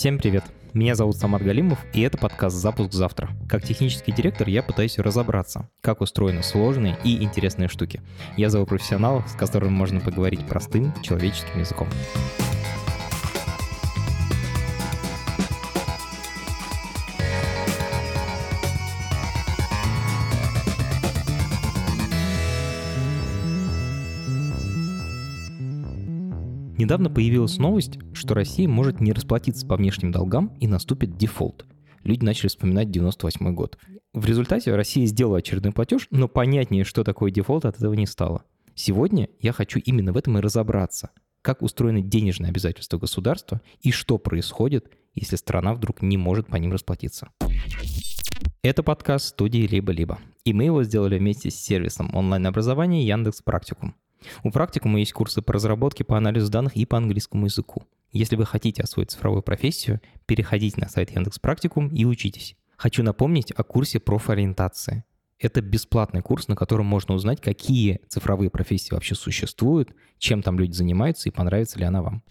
Всем привет! Меня зовут Самат Галимов, и это подкаст «Запуск завтра». Как технический директор я пытаюсь разобраться, как устроены сложные и интересные штуки. Я зову профессионалов, с которыми можно поговорить простым человеческим языком. Недавно появилась новость, что Россия может не расплатиться по внешним долгам и наступит дефолт. Люди начали вспоминать 98 год. В результате Россия сделала очередной платеж, но понятнее, что такое дефолт, от этого не стало. Сегодня я хочу именно в этом и разобраться. Как устроены денежные обязательства государства и что происходит, если страна вдруг не может по ним расплатиться. Это подкаст студии «Либо-либо». И мы его сделали вместе с сервисом онлайн-образования Яндекс Практикум. У практикума есть курсы по разработке, по анализу данных и по английскому языку. Если вы хотите освоить цифровую профессию, переходите на сайт Яндекс Практикум и учитесь. Хочу напомнить о курсе профориентации. Это бесплатный курс, на котором можно узнать, какие цифровые профессии вообще существуют, чем там люди занимаются и понравится ли она вам.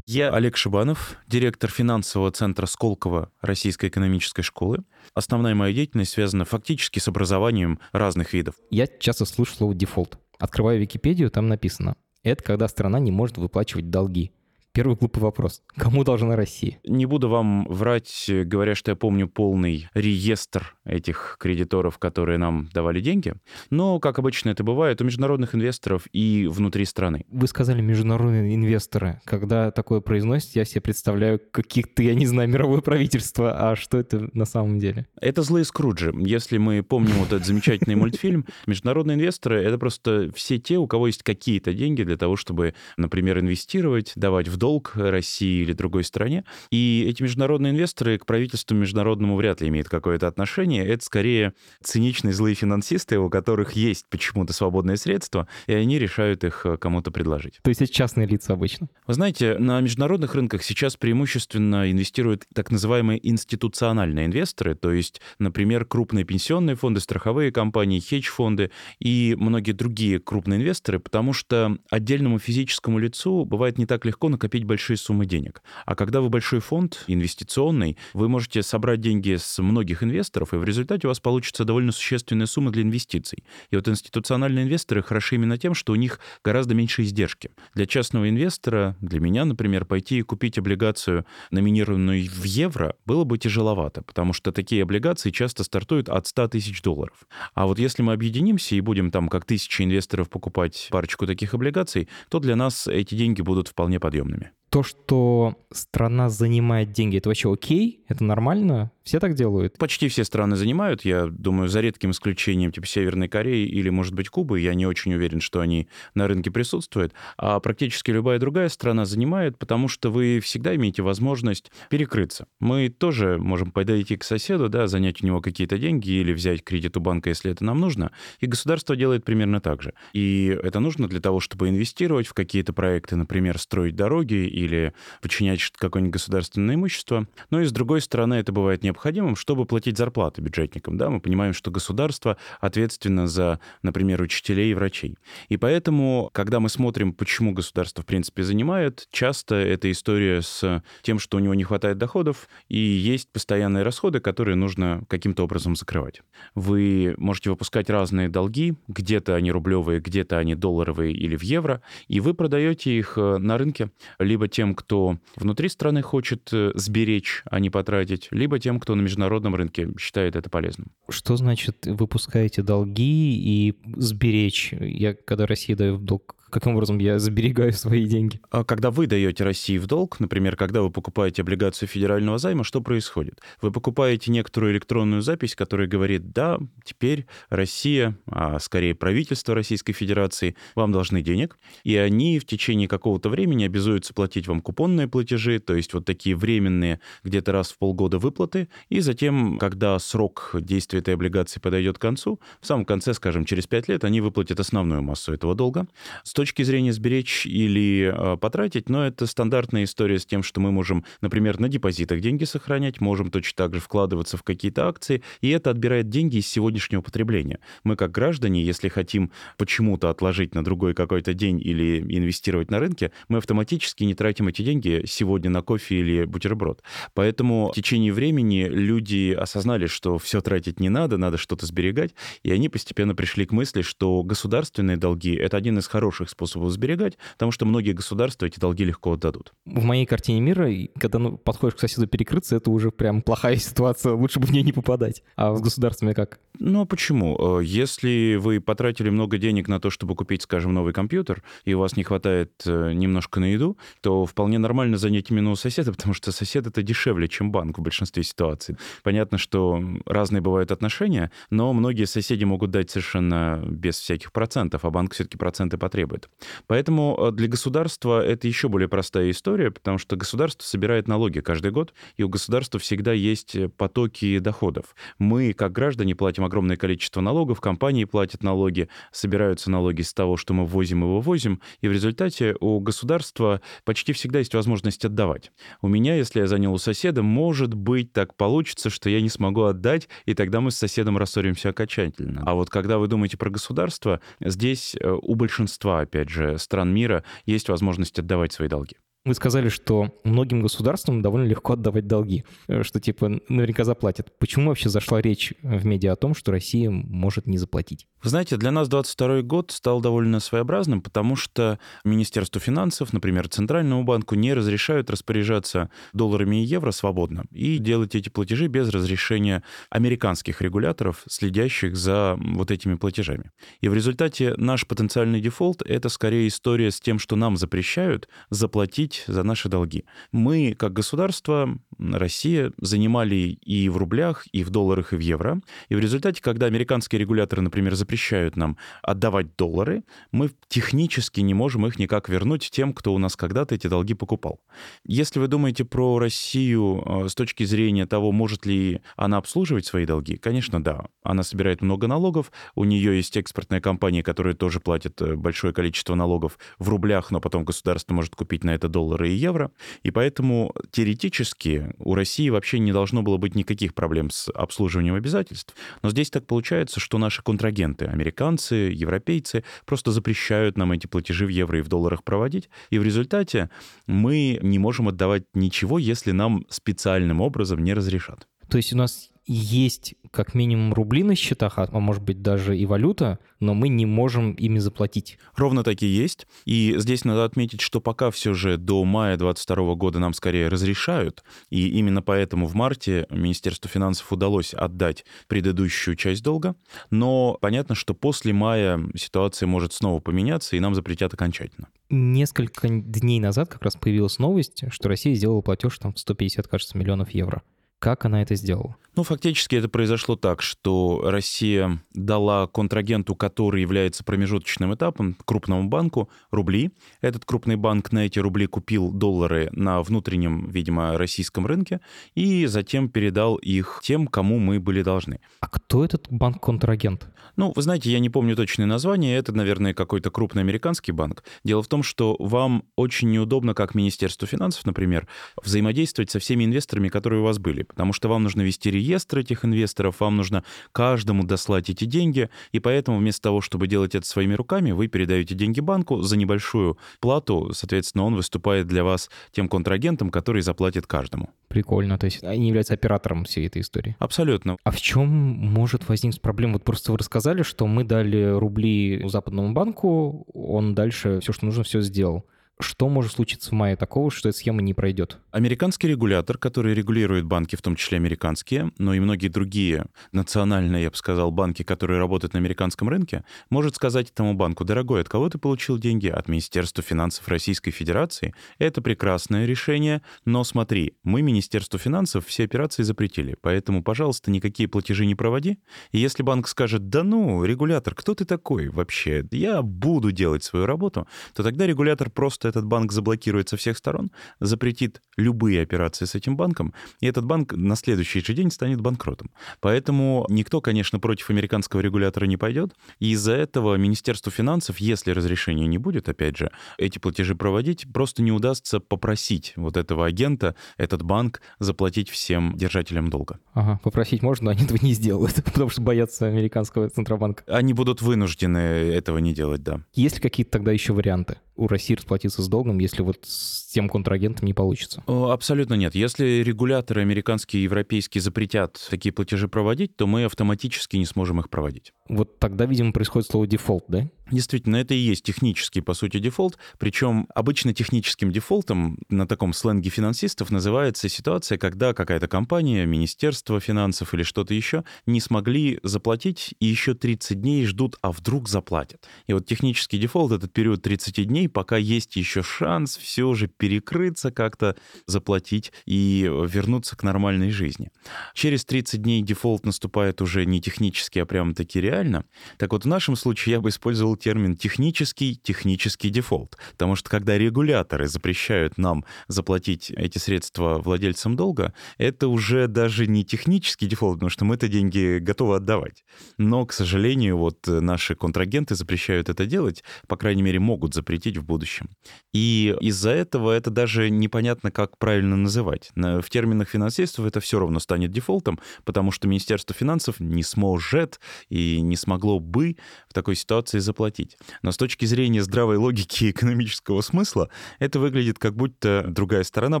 Я Олег Шибанов, директор финансового центра Сколково Российской экономической школы. Основная моя деятельность связана фактически с образованием разных видов. Я часто слышу слово «дефолт». Открываю Википедию, там написано. Это когда страна не может выплачивать долги. Первый глупый вопрос. Кому должна Россия? Не буду вам врать, говоря, что я помню полный реестр этих кредиторов, которые нам давали деньги. Но, как обычно это бывает, у международных инвесторов и внутри страны. Вы сказали международные инвесторы. Когда такое произносите, я себе представляю каких-то, я не знаю, мировое правительство. А что это на самом деле? Это злые Скруджи. Если мы помним вот этот замечательный мультфильм, международные инвесторы — это просто все те, у кого есть какие-то деньги для того, чтобы, например, инвестировать, давать в долг России или другой стране. И эти международные инвесторы к правительству международному вряд ли имеют какое-то отношение. Это скорее циничные злые финансисты, у которых есть почему-то свободные средства, и они решают их э, кому-то предложить. То есть это частные лица обычно? Вы знаете, на международных рынках сейчас преимущественно инвестируют так называемые институциональные инвесторы, то есть, например, крупные пенсионные фонды, страховые компании, хедж-фонды и многие другие крупные инвесторы, потому что отдельному физическому лицу бывает не так легко накопить большие суммы денег. А когда вы большой фонд инвестиционный, вы можете собрать деньги с многих инвесторов, и в результате у вас получится довольно существенная сумма для инвестиций. И вот институциональные инвесторы хороши именно тем, что у них гораздо меньше издержки. Для частного инвестора, для меня, например, пойти и купить облигацию, номинированную в евро, было бы тяжеловато, потому что такие облигации часто стартуют от 100 тысяч долларов. А вот если мы объединимся и будем там как тысячи инвесторов покупать парочку таких облигаций, то для нас эти деньги будут вполне подъемными то, что страна занимает деньги, это вообще окей? Это нормально? Все так делают? Почти все страны занимают. Я думаю, за редким исключением типа Северной Кореи или, может быть, Кубы. Я не очень уверен, что они на рынке присутствуют. А практически любая другая страна занимает, потому что вы всегда имеете возможность перекрыться. Мы тоже можем подойти к соседу, да, занять у него какие-то деньги или взять кредит у банка, если это нам нужно. И государство делает примерно так же. И это нужно для того, чтобы инвестировать в какие-то проекты, например, строить дороги или подчинять какое-нибудь государственное имущество. Но и с другой стороны, это бывает необходимым, чтобы платить зарплаты бюджетникам. Да? Мы понимаем, что государство ответственно за, например, учителей и врачей. И поэтому, когда мы смотрим, почему государство, в принципе, занимает, часто это история с тем, что у него не хватает доходов, и есть постоянные расходы, которые нужно каким-то образом закрывать. Вы можете выпускать разные долги, где-то они рублевые, где-то они долларовые или в евро, и вы продаете их э, на рынке либо тем, кто внутри страны хочет э, сберечь, а не потратить, либо тем, кто на международном рынке считает это полезным. Что значит выпускаете долги и сберечь? Я когда Россия дает долг каким образом я сберегаю свои деньги? А когда вы даете России в долг, например, когда вы покупаете облигацию федерального займа, что происходит? Вы покупаете некоторую электронную запись, которая говорит, да, теперь Россия, а скорее правительство Российской Федерации, вам должны денег, и они в течение какого-то времени обязуются платить вам купонные платежи, то есть вот такие временные где-то раз в полгода выплаты, и затем, когда срок действия этой облигации подойдет к концу, в самом конце, скажем, через 5 лет, они выплатят основную массу этого долга. С точки зрения сберечь или э, потратить, но это стандартная история с тем, что мы можем, например, на депозитах деньги сохранять, можем точно так же вкладываться в какие-то акции, и это отбирает деньги из сегодняшнего потребления. Мы как граждане, если хотим почему-то отложить на другой какой-то день или инвестировать на рынке, мы автоматически не тратим эти деньги сегодня на кофе или бутерброд. Поэтому в течение времени люди осознали, что все тратить не надо, надо что-то сберегать, и они постепенно пришли к мысли, что государственные долги — это один из хороших способов сберегать, потому что многие государства эти долги легко отдадут. В моей картине мира, когда ну, подходишь к соседу перекрыться, это уже прям плохая ситуация, лучше бы в нее не попадать. А с государствами как? Ну, а почему? Э, если вы потратили много денег на то, чтобы купить, скажем, новый компьютер, и у вас не хватает э, немножко на еду, то вполне нормально занять именно у соседа, потому что сосед — это дешевле, чем банк в большинстве ситуаций. Понятно, что разные бывают отношения, но многие соседи могут дать совершенно без всяких процентов, а банк все-таки проценты потребует. Поэтому э, для государства это еще более простая история, потому что государство собирает налоги каждый год, и у государства всегда есть потоки доходов. Мы, как граждане, платим огромное количество налогов, компании платят налоги, собираются налоги с того, что мы ввозим и вывозим, и в результате у государства почти всегда есть возможность отдавать. У меня, если я занял у соседа, может быть так получится, что я не смогу отдать, и тогда мы с соседом рассоримся окончательно. А вот когда вы думаете про государство, здесь э, у большинства, опять же, стран мира есть возможность отдавать свои долги. Вы сказали, что многим государствам довольно легко отдавать долги, э, что типа наверняка заплатят. Почему вообще зашла речь в медиа о том, что Россия может не заплатить? Вы знаете, для нас 22 год стал довольно своеобразным, потому что Министерство финансов, например, Центральному банку не разрешают распоряжаться долларами и евро свободно и делать эти платежи без разрешения американских регуляторов, следящих за вот этими платежами. И в результате наш потенциальный дефолт — это скорее история с тем, что нам запрещают заплатить платить за наши долги. Мы, как государство, Россия, занимали и в рублях, и в долларах, и в евро. И в результате, когда американские регуляторы, например, запрещают нам отдавать доллары, мы технически не можем их никак вернуть тем, кто у нас когда-то эти долги покупал. Если вы думаете про Россию э, с точки зрения того, может ли она обслуживать свои долги, конечно, да. Она собирает много налогов, у нее есть экспортная компания, которая тоже платит э, большое количество налогов в рублях, но потом государство может купить на это доллары доллары и евро, и поэтому теоретически у России вообще не должно было быть никаких проблем с обслуживанием обязательств. Но здесь так получается, что наши контрагенты, американцы, европейцы, просто запрещают нам эти платежи в евро и в долларах проводить, и в результате мы не можем отдавать ничего, если нам специальным образом не разрешат. То есть у нас есть как минимум рубли на счетах, а, а может быть даже и валюта, но мы не можем ими заплатить. Ровно так и есть. И здесь надо отметить, что пока все же до мая 2022 года нам скорее разрешают, и именно поэтому в марте Министерству финансов удалось отдать предыдущую часть долга, но понятно, что после мая ситуация может снова поменяться, и нам запретят окончательно. Несколько дней назад как раз появилась новость, что Россия сделала платеж там в 150, кажется, миллионов евро. Как она это сделала? Ну, фактически это произошло так, что Россия дала контрагенту, который является промежуточным этапом, крупному банку, рубли. Этот крупный банк на эти рубли купил доллары на внутреннем, видимо, российском рынке и затем передал их тем, кому мы были должны. А кто этот банк-контрагент? Ну, вы знаете, я не помню точное название. Это, наверное, какой-то крупный американский банк. Дело в том, что вам очень неудобно, как Министерству финансов, например, взаимодействовать со всеми инвесторами, которые у вас были потому что вам нужно вести реестр этих инвесторов, вам нужно каждому дослать эти деньги, и поэтому вместо того, чтобы делать это своими руками, вы передаете деньги банку за небольшую плату, соответственно, он выступает для вас тем контрагентом, который заплатит каждому. Прикольно, то есть они являются оператором всей этой истории. Абсолютно. А в чем может возникнуть проблема? Вот просто вы рассказали, что мы дали рубли западному банку, он дальше все, что нужно, все сделал. Что может случиться в мае такого, что эта схема не пройдет? Американский регулятор, который регулирует банки, в том числе американские, но и многие другие национальные, я бы сказал, банки, которые работают на американском рынке, может сказать этому банку, дорогой, от кого ты получил деньги? От Министерства финансов Российской Федерации. Это прекрасное решение, но смотри, мы Министерству финансов все операции запретили, поэтому, пожалуйста, никакие платежи не проводи. И если банк скажет, да ну, регулятор, кто ты такой вообще? Я буду делать свою работу, то тогда регулятор просто этот банк заблокирует со всех сторон, запретит любые операции с этим банком, и этот банк на следующий же день станет банкротом. Поэтому никто, конечно, против американского регулятора не пойдет, и из-за этого Министерству финансов, если разрешения не будет, опять же, эти платежи проводить, просто не удастся попросить вот этого агента, этот банк, заплатить всем держателям долга. Ага, попросить можно, но они этого не сделают, потому что боятся американского Центробанка. Они будут вынуждены этого не делать, да. Есть ли какие-то тогда еще варианты у России расплатиться с долгом, если вот с тем контрагентом не получится? Абсолютно нет. Если регуляторы американские и европейские запретят такие платежи проводить, то мы автоматически не сможем их проводить. Вот тогда, видимо, происходит слово дефолт, да? Действительно, это и есть технический, по сути, дефолт. Причем обычно техническим дефолтом на таком сленге финансистов называется ситуация, когда какая-то компания, Министерство финансов или что-то еще не смогли заплатить и еще 30 дней ждут, а вдруг заплатят. И вот технический дефолт — этот период 30 дней, пока есть еще шанс все же перекрыться как-то, заплатить и вернуться к нормальной жизни. Через 30 дней дефолт наступает уже не технически, а прямо-таки реально. Так вот, в нашем случае я бы использовал термин «технический технический дефолт», потому что когда регуляторы запрещают нам заплатить эти средства владельцам долга, это уже даже не технический дефолт, потому что мы это деньги готовы отдавать. Но, к сожалению, вот наши контрагенты запрещают это делать, по крайней мере, могут запретить в будущем. И из-за этого это даже непонятно, как правильно называть. В терминах финансистов это все равно станет дефолтом, потому что Министерство финансов не сможет и не смогло бы в такой ситуации заплатить платить. Но с точки зрения здравой логики и экономического смысла, это выглядит как будто другая сторона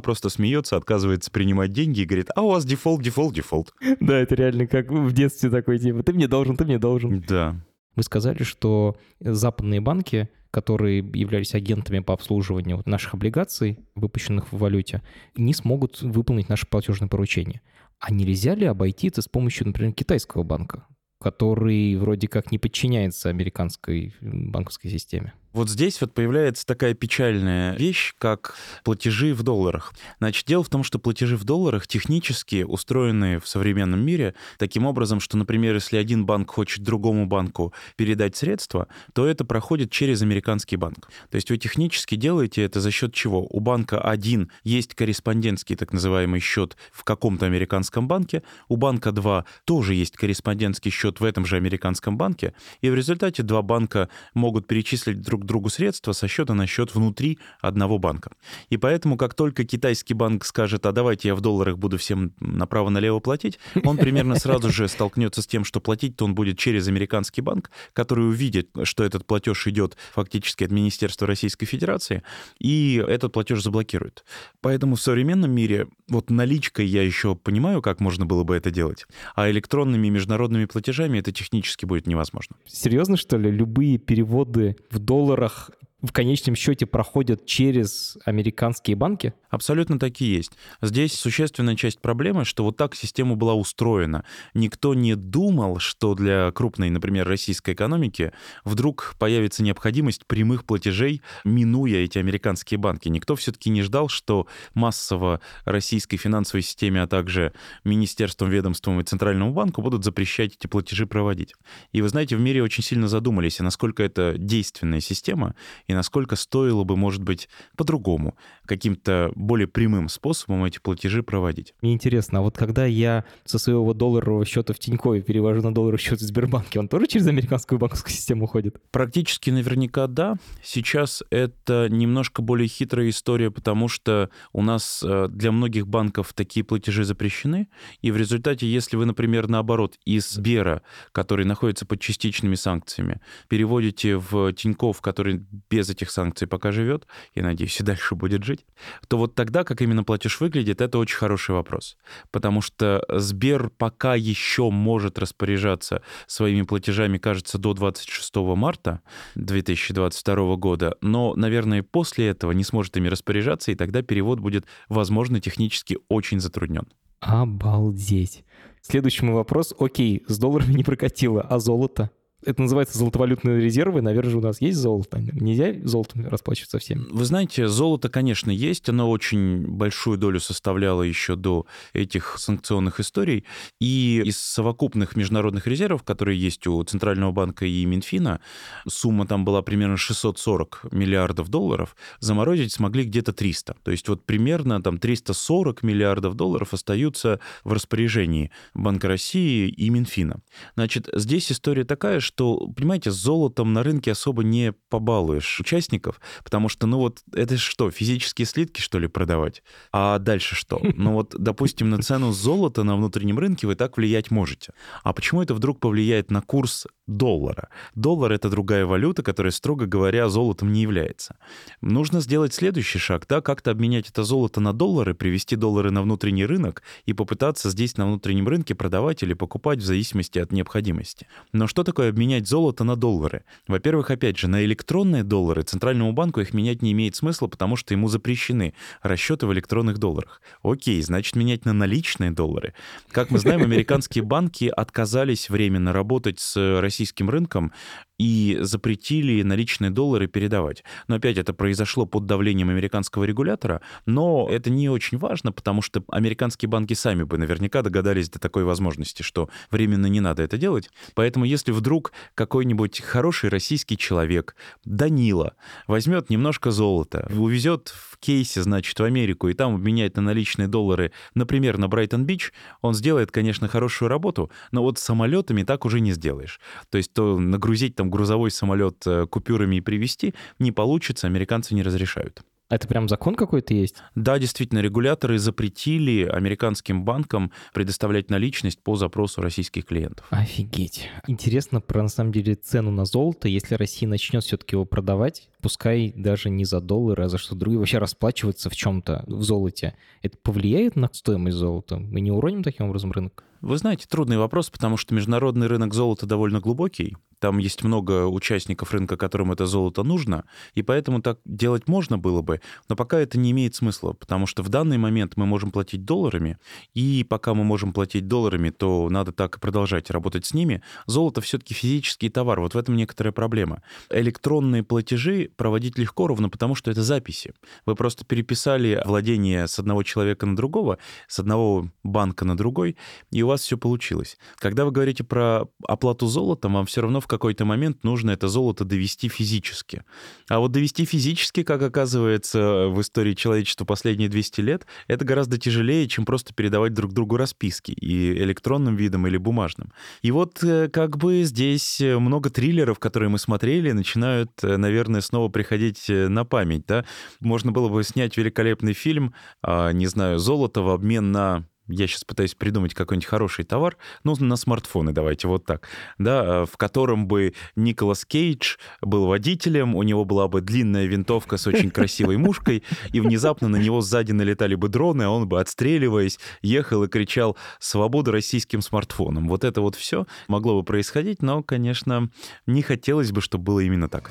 просто смеется, отказывается принимать деньги и говорит, а у вас дефолт, дефолт, дефолт. Да, это реально как в детстве такой типа, ты мне должен, ты мне должен. Да. Вы сказали, что западные банки, которые являлись агентами по обслуживанию наших облигаций, выпущенных в валюте, не смогут выполнить наше платежное поручение. А нельзя ли обойти это с помощью, например, китайского банка? Который вроде как не подчиняется американской банковской системе. Вот здесь вот появляется такая печальная вещь, как платежи в долларах. Значит, дело в том, что платежи в долларах технически устроены в современном мире таким образом, что, например, если один банк хочет другому банку передать средства, то это проходит через американский банк. То есть вы технически делаете это за счет чего? У банка один есть корреспондентский так называемый счет в каком-то американском банке, у банка два тоже есть корреспондентский счет в этом же американском банке, и в результате два банка могут перечислить друг друг другу средства со счета на счет внутри одного банка. И поэтому, как только китайский банк скажет, а давайте я в долларах буду всем направо-налево платить, он примерно сразу же столкнется с тем, что платить-то он будет через американский банк, который увидит, что этот платеж идет фактически от Министерства Российской Федерации, и этот платеж заблокирует. Поэтому в современном мире вот наличкой я еще понимаю, как можно было бы это делать, а электронными международными платежами это технически будет невозможно. Серьезно, что ли? Любые переводы в доллар долларах в конечном счете проходят через американские банки? Абсолютно такие есть. Здесь существенная часть проблемы, что вот так система была устроена. Никто не думал, что для крупной, например, российской экономики вдруг появится необходимость прямых платежей, минуя эти американские банки. Никто все-таки не ждал, что массово российской финансовой системе, а также министерством, ведомством и Центральному банку будут запрещать эти платежи проводить. И вы знаете, в мире очень сильно задумались, насколько это действенная система, и насколько стоило бы, может быть, по-другому, каким-то более прямым способом эти платежи проводить. Мне интересно, а вот когда я со своего долларового счета в Тинькове перевожу на долларовый счет в Сбербанке, он тоже через американскую банковскую систему уходит? Практически наверняка да. Сейчас это немножко более хитрая история, потому что у нас э, для многих банков такие платежи запрещены, и в результате, если вы, например, наоборот, из Сбера, который находится под частичными санкциями, переводите в Тиньков, который без этих санкций пока живет, и, надеюсь, и дальше будет жить, то вот тогда, как именно платеж выглядит, это очень хороший вопрос. Потому что Сбер пока еще может распоряжаться своими платежами, кажется, до 26 марта 2022 года, но, наверное, после этого не сможет ими распоряжаться, и тогда перевод будет, возможно, технически очень затруднен. Обалдеть. Следующий мой вопрос. Окей, с долларами не прокатило, а золото? Это называется золотовалютные резервы. Наверное, же у нас есть золото. Нельзя золотом расплачиваться всем. Вы знаете, золото, конечно, есть. Оно очень большую долю составляло еще до этих санкционных историй. И из совокупных международных резервов, которые есть у Центрального банка и Минфина, сумма там была примерно 640 миллиардов долларов, заморозить смогли где-то 300. То есть вот примерно там 340 миллиардов долларов остаются в распоряжении Банка России и Минфина. Значит, здесь история такая, что, понимаете, золотом на рынке особо не побалуешь участников, потому что, ну вот, это что, физические слитки, что ли, продавать? А дальше что? Ну вот, допустим, на цену золота на внутреннем рынке вы так влиять можете. А почему это вдруг повлияет на курс доллара? Доллар — это другая валюта, которая, строго говоря, золотом не является. Нужно сделать следующий шаг, да, как-то обменять это золото на доллары, привести доллары на внутренний рынок и попытаться здесь на внутреннем рынке продавать или покупать в зависимости от необходимости. Но что такое обменять золото на доллары? Во-первых, опять же, на электронные доллары Центральному банку их менять не имеет смысла, потому что ему запрещены расчеты в электронных долларах. Окей, значит, менять на наличные доллары. Как мы знаем, американские банки отказались временно работать с российским рынком и запретили наличные доллары передавать. Но опять это произошло под давлением американского регулятора, но это не очень важно, потому что американские банки сами бы наверняка догадались до такой возможности, что временно не надо это делать. Поэтому если вдруг какой-нибудь хороший российский человек, Данила, возьмет немножко золота, увезет в кейсе, значит, в Америку и там обменяет на наличные доллары, например, на Брайтон-Бич, он сделает, конечно, хорошую работу, но вот самолетами так уже не сделаешь. То есть то нагрузить там грузовой самолет э, купюрами и привезти не получится, американцы не разрешают. Это прям закон какой-то есть? Да, действительно, регуляторы запретили американским банкам предоставлять наличность по запросу российских клиентов. Офигеть. Интересно про, на самом деле, цену на золото. Если Россия начнет все-таки его продавать, пускай даже не за доллары, а за что другое, вообще расплачиваться в чем-то в золоте, это повлияет на стоимость золота? Мы не уроним таким образом рынок? Вы знаете, трудный вопрос, потому что международный рынок золота довольно глубокий. Там есть много участников рынка, которым это золото нужно, и поэтому так делать можно было бы, но пока это не имеет смысла, потому что в данный момент мы можем платить долларами, и пока мы можем платить долларами, то надо так и продолжать работать с ними. Золото все-таки физический товар, вот в этом некоторая проблема. Электронные платежи проводить легко ровно потому, что это записи. Вы просто переписали владение с одного человека на другого, с одного банка на другой, и у вас все получилось. Когда вы говорите про оплату золотом, вам все равно в какой-то момент нужно это золото довести физически. А вот довести физически, как оказывается в истории человечества последние 200 лет, это гораздо тяжелее, чем просто передавать друг другу расписки и электронным видом или бумажным. И вот э, как бы здесь много триллеров, которые мы смотрели, начинают, э, наверное, снова приходить э, на память. Да? Можно было бы снять великолепный фильм, а, не знаю, «Золото» в обмен на я сейчас пытаюсь придумать какой-нибудь хороший товар, ну, на смартфоны давайте вот так, да, в котором бы Николас Кейдж был водителем, у него была бы длинная винтовка с очень красивой мушкой, и внезапно на него сзади налетали бы дроны, а он бы, отстреливаясь, ехал и кричал «Свобода российским смартфонам». Вот это вот все могло бы происходить, но, конечно, не хотелось бы, чтобы было именно так.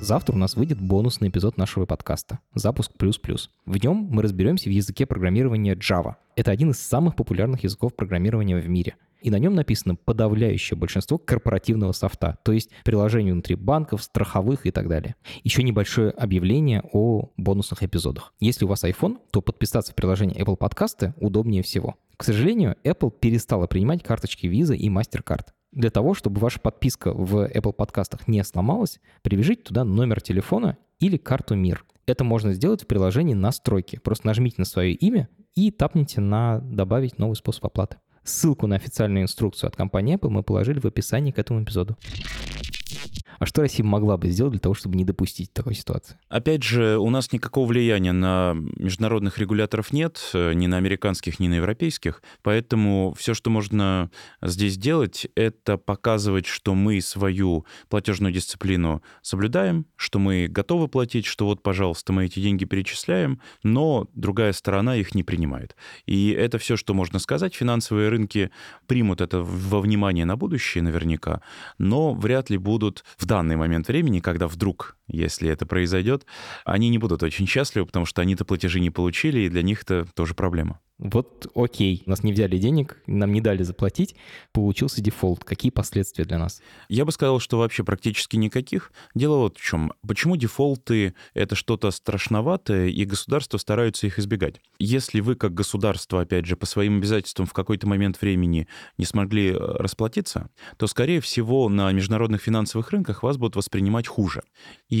Завтра у нас выйдет бонусный эпизод нашего подкаста «Запуск плюс-плюс». В нем мы разберемся в языке программирования Java. Это один из самых популярных языков программирования в мире. И на нем написано подавляющее большинство корпоративного софта, то есть приложений внутри банков, страховых и так далее. Еще небольшое объявление о бонусных эпизодах. Если у вас iPhone, то подписаться в приложение Apple Podcasts удобнее всего. К сожалению, Apple перестала принимать карточки Visa и MasterCard. Для того, чтобы ваша подписка в Apple подкастах не сломалась, привяжите туда номер телефона или карту МИР. Это можно сделать в приложении «Настройки». Просто нажмите на свое имя и тапните на «Добавить новый способ оплаты». Ссылку на официальную инструкцию от компании Apple мы положили в описании к этому эпизоду. А что Россия могла бы сделать для того, чтобы не допустить такой ситуации? Опять же, у нас никакого влияния на международных регуляторов нет, э, ни на американских, ни на европейских. Поэтому все, что можно здесь делать, это показывать, что мы свою платежную дисциплину соблюдаем, что мы готовы платить, что вот, пожалуйста, мы эти деньги перечисляем, но другая сторона их не принимает. И это все, что можно сказать. Финансовые рынки примут это во внимание на будущее наверняка, но вряд ли будут в данный момент времени, когда вдруг если это произойдет, они не будут очень счастливы, потому что они-то платежи не получили, и для них это тоже проблема. Вот окей, нас не взяли денег, нам не дали заплатить, получился дефолт. Какие последствия для нас? Я бы сказал, что вообще практически никаких. Дело вот в чем. Почему дефолты — это что-то страшноватое, и государства стараются их избегать? Если вы как государство, опять же, по своим обязательствам в какой-то момент времени не смогли э, расплатиться, то, скорее всего, на международных финансовых рынках вас будут воспринимать хуже. И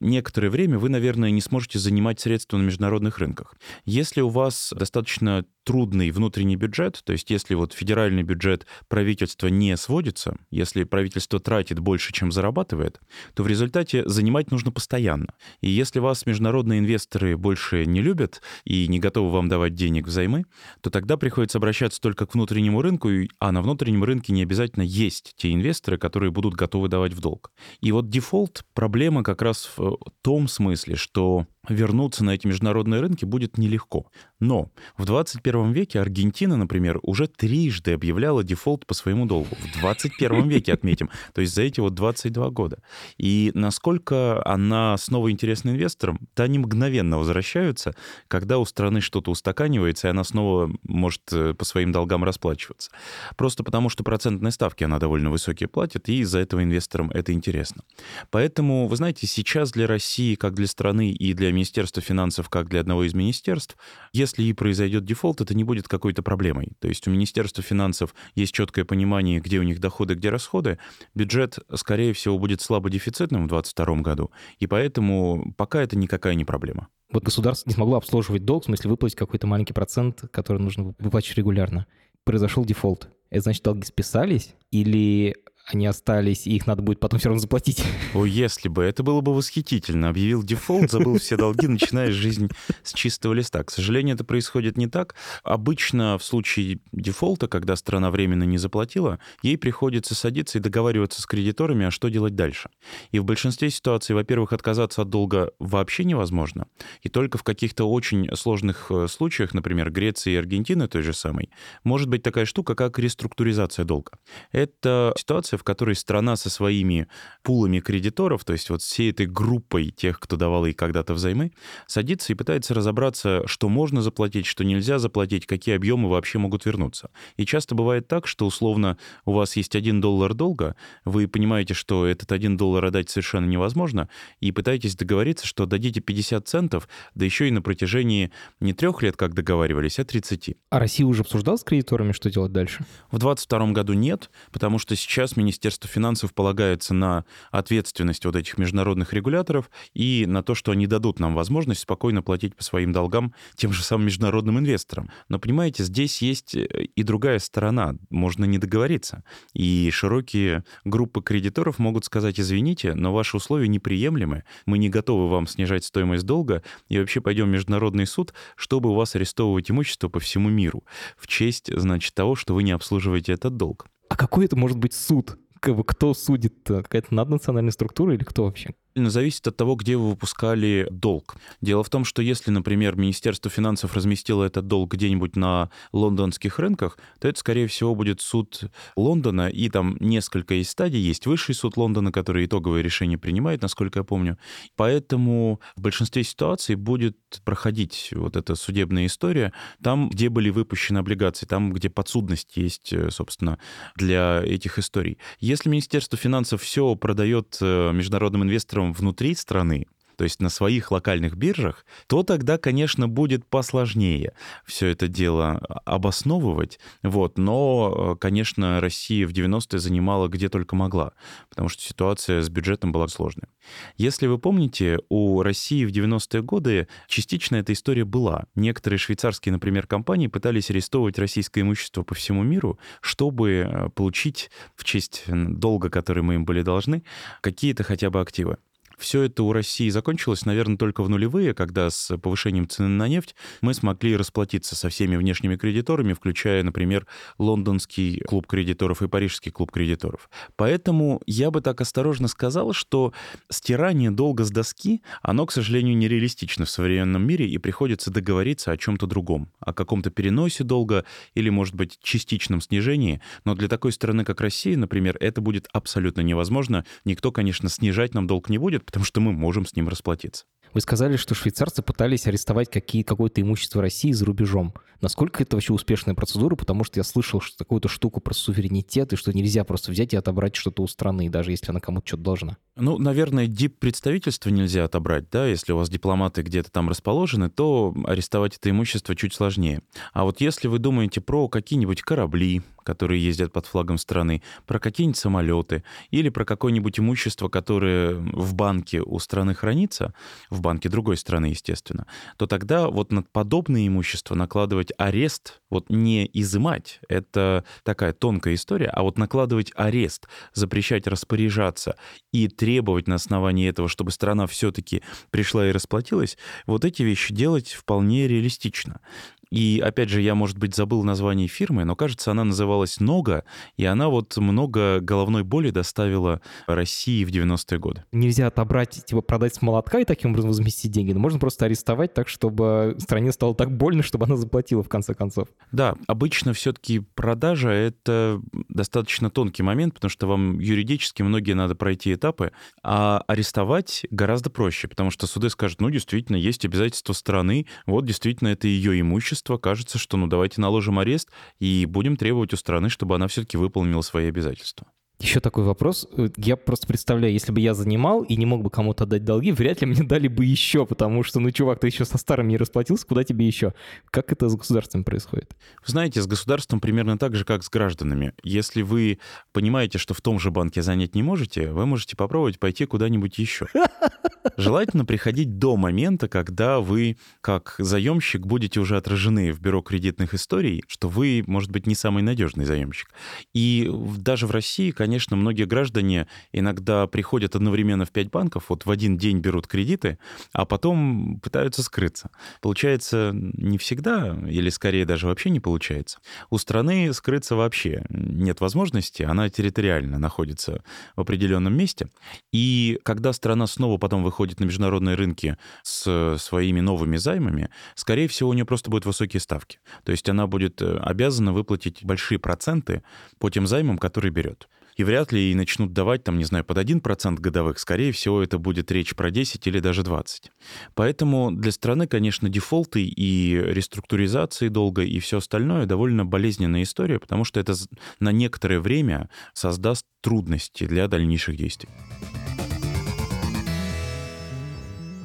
некоторое время вы, наверное, не сможете занимать средства на международных рынках. Если у вас достаточно трудный внутренний бюджет, то есть если вот федеральный бюджет правительства не сводится, если правительство тратит больше, чем зарабатывает, то в результате занимать нужно постоянно. И если вас международные инвесторы больше не любят и не готовы вам давать денег взаймы, то тогда приходится обращаться только к внутреннему рынку, а на внутреннем рынке не обязательно есть те инвесторы, которые будут готовы давать в долг. И вот дефолт — проблема как раз в том смысле, что вернуться на эти международные рынки будет нелегко. Но в 21 веке Аргентина, например, уже трижды объявляла дефолт по своему долгу. В 21 веке, отметим. То есть за эти вот 22 года. И насколько она снова интересна инвесторам, то они мгновенно возвращаются, когда у страны что-то устаканивается, и она снова может э, по своим долгам расплачиваться. Просто потому, что процентные ставки она довольно высокие платит, и из-за этого инвесторам это интересно. Поэтому, вы знаете, сейчас для России, как для страны и для Министерства финансов как для одного из министерств, если и произойдет дефолт, это не будет какой-то проблемой. То есть у Министерства финансов есть четкое понимание, где у них доходы, где расходы. Бюджет, скорее всего, будет слабо дефицитным в 2022 году, и поэтому пока это никакая не проблема. Вот государство не смогло обслуживать долг, в смысле выплатить какой-то маленький процент, который нужно выплачивать регулярно. Произошел дефолт. Это значит, долги списались? Или они остались, и их надо будет потом все равно заплатить. О, если бы. Это было бы восхитительно. Объявил дефолт, забыл все долги, начинаешь жизнь с чистого листа. К сожалению, это происходит не так. Обычно в случае дефолта, когда страна временно не заплатила, ей приходится садиться и договариваться с кредиторами, а что делать дальше. И в большинстве ситуаций, во-первых, отказаться от долга вообще невозможно. И только в каких-то очень сложных э, случаях, например, Греции и Аргентины той же самой, может быть такая штука, как реструктуризация долга. Это ситуация, в которой страна со своими пулами кредиторов, то есть вот всей этой группой тех, кто давал ей когда-то взаймы, садится и пытается разобраться, что можно заплатить, что нельзя заплатить, какие объемы вообще могут вернуться. И часто бывает так, что условно у вас есть один доллар долга, вы понимаете, что этот один доллар отдать совершенно невозможно, и пытаетесь договориться, что дадите 50 центов, да еще и на протяжении не трех лет, как договаривались, а 30. А Россия уже обсуждала с кредиторами, что делать дальше? В 2022 году нет, потому что сейчас Министерство финансов полагается на ответственность вот этих международных регуляторов и на то, что они дадут нам возможность спокойно платить по своим долгам тем же самым международным инвесторам. Но понимаете, здесь есть э, и другая сторона. Можно не договориться. И широкие группы кредиторов могут сказать, извините, но ваши условия неприемлемы, мы не готовы вам снижать стоимость долга, и вообще пойдем в международный суд, чтобы у вас арестовывать имущество по всему миру в честь, значит, того, что вы не обслуживаете этот долг. Какой это может быть суд? Кто судит? Какая-то наднациональная структура или кто вообще? Зависит от того, где вы выпускали долг. Дело в том, что если, например, Министерство финансов разместило этот долг где-нибудь на лондонских рынках, то это, скорее всего, будет суд Лондона, и там несколько из стадий. Есть высший суд Лондона, который итоговое решение принимает, насколько я помню. Поэтому в большинстве ситуаций будет проходить вот эта судебная история там, где были выпущены облигации, там, где подсудность есть, э, собственно, для этих историй. Если Министерство финансов все продает э, международным инвесторам внутри страны, то есть на своих локальных биржах, то тогда, конечно, будет посложнее все это дело обосновывать. Вот. Но, конечно, Россия в 90-е занимала где только могла, потому что ситуация с бюджетом была сложная. Если вы помните, у России в 90-е годы частично эта история была. Некоторые швейцарские, например, компании пытались арестовывать российское имущество по всему миру, чтобы э, получить в честь долга, который мы им были должны, какие-то хотя бы активы. Все это у России закончилось, наверное, только в нулевые, когда с повышением цены на нефть мы смогли расплатиться со всеми внешними кредиторами, включая, например, лондонский клуб кредиторов и парижский клуб кредиторов. Поэтому я бы так осторожно сказал, что стирание долга с доски, оно, к сожалению, нереалистично в современном мире, и приходится договориться о чем-то другом, о каком-то переносе долга или, может быть, частичном снижении. Но для такой страны, как Россия, например, это будет абсолютно невозможно. Никто, конечно, снижать нам долг не будет, потому что мы можем с ним расплатиться. Вы сказали, что швейцарцы пытались арестовать какие, какое-то имущество России за рубежом. Насколько это вообще успешная процедура? Потому что я слышал что какую-то штуку про суверенитет, и что нельзя просто взять и отобрать что-то у страны, даже если она кому-то что-то должна. Ну, наверное, дип-представительство нельзя отобрать, да, если у вас дипломаты где-то там расположены, то арестовать это имущество чуть сложнее. А вот если вы думаете про какие-нибудь корабли, которые ездят под флагом страны, про какие-нибудь самолеты или про какое-нибудь имущество, которое в банке у страны хранится, банке другой страны, естественно, то тогда вот над подобное имущество накладывать арест, вот не изымать, это такая тонкая история, а вот накладывать арест, запрещать распоряжаться и требовать на основании этого, чтобы страна все-таки пришла и расплатилась, вот эти вещи делать вполне реалистично. И опять же, я, может быть, забыл название фирмы, но кажется, она называлась «Нога», и она вот много головной боли доставила России в 90-е годы. Нельзя отобрать, типа продать с молотка и таким образом возместить деньги, но можно просто арестовать так, чтобы стране стало так больно, чтобы она заплатила в конце концов. Да, обычно все-таки продажа — это достаточно тонкий момент, потому что вам юридически многие надо пройти этапы, а арестовать гораздо проще, потому что суды скажут, ну, действительно, есть обязательства страны, вот действительно это ее имущество, общества кажется, что ну давайте наложим арест и будем требовать у страны, чтобы она все-таки выполнила свои обязательства. Еще такой вопрос. Я просто представляю, если бы я занимал и не мог бы кому-то отдать долги, вряд ли мне дали бы еще, потому что, ну, чувак, ты еще со старым не расплатился, куда тебе еще? Как это с государством происходит? Вы знаете, с государством примерно так же, как с гражданами. Если вы понимаете, что в том же банке занять не можете, вы можете попробовать пойти куда-нибудь еще. Желательно приходить до момента, когда вы, как заемщик, будете уже отражены в бюро кредитных историй, что вы, может быть, не самый надежный заемщик. И даже в России, конечно, конечно, многие граждане иногда приходят одновременно в пять банков, вот в один день берут кредиты, а потом пытаются скрыться. Получается не всегда, или скорее даже вообще не получается. У страны скрыться вообще нет возможности, она территориально находится в определенном месте. И когда страна снова потом выходит на международные рынки с своими новыми займами, скорее всего, у нее просто будут высокие ставки. То есть она будет э, обязана выплатить большие проценты по тем займам, которые берет и вряд ли и начнут давать, там, не знаю, под 1% годовых, скорее всего, это будет речь про 10 или даже 20. Поэтому для страны, конечно, дефолты и реструктуризации долга и все остальное довольно болезненная история, потому что это на некоторое время создаст трудности для дальнейших действий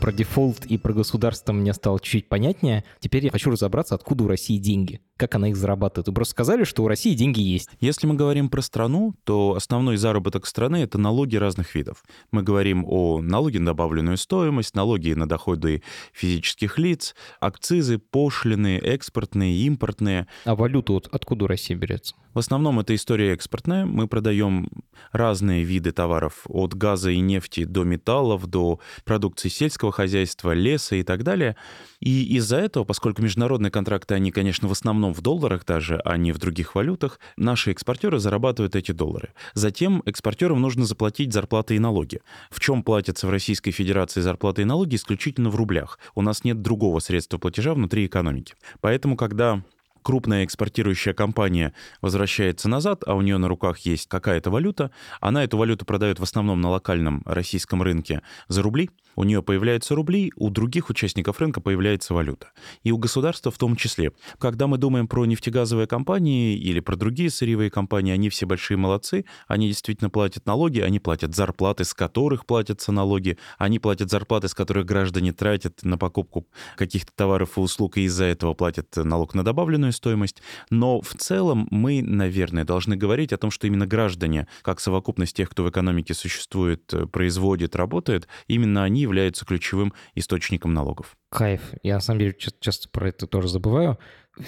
про дефолт и про государство мне стало чуть понятнее. Теперь я хочу разобраться, откуда у России деньги, как она их зарабатывает. Вы просто сказали, что у России деньги есть. Если мы говорим про страну, то основной заработок страны — это налоги разных видов. Мы говорим о налоге на добавленную стоимость, налоги на доходы физических лиц, акцизы, пошлины, экспортные, импортные. А валюту вот откуда у России берется? В основном это история экспортная. Мы продаем разные виды товаров, от газа и нефти до металлов, до продукции сельского хозяйства, леса и так далее. И из-за этого, поскольку международные контракты, они, конечно, в основном в долларах даже, а не в других валютах, наши экспортеры зарабатывают эти доллары. Затем экспортерам нужно заплатить зарплаты и налоги. В чем платятся в Российской Федерации зарплаты и налоги? Исключительно в рублях. У нас нет другого средства платежа внутри экономики. Поэтому, когда крупная экспортирующая компания возвращается назад, а у нее на руках есть какая-то валюта, она эту валюту продает в основном на локальном российском рынке за рубли, у нее появляются рубли, у других участников рынка появляется валюта. И у государства в том числе. Когда мы думаем про нефтегазовые компании или про другие сырьевые компании, они все большие молодцы, они действительно платят налоги, они платят зарплаты, с которых платятся налоги, они платят зарплаты, с которых граждане тратят на покупку каких-то товаров и услуг, и из-за этого платят налог на добавленную стоимость. Но в целом мы, наверное, должны говорить о том, что именно граждане, как совокупность тех, кто в экономике существует, производит, работает, именно они являются ключевым источником налогов. Кайф. Я на самом деле часто про это тоже забываю.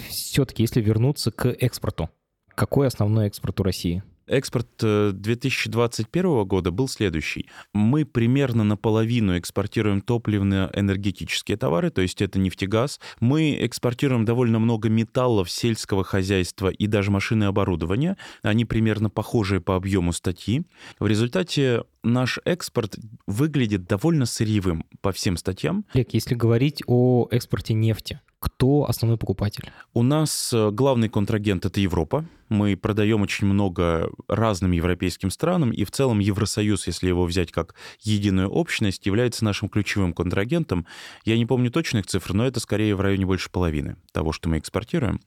Все-таки, если вернуться к экспорту, какой основной экспорт у России? Экспорт 2021 э, года был следующий. Мы примерно наполовину экспортируем топливно-энергетические товары, то есть это нефтегаз. Мы экспортируем довольно много металлов сельского хозяйства и даже машины и оборудования. Они примерно похожие по объему статьи. В результате наш экспорт выглядит довольно сырьевым по всем статьям. Олег, если говорить о экспорте нефти, кто основной покупатель? У нас э, главный контрагент — это Европа. Мы продаем очень много разным европейским странам, и в целом Евросоюз, если его взять как единую общность, является нашим ключевым контрагентом. Я не помню точных цифр, но это скорее в районе больше половины того, что мы экспортируем.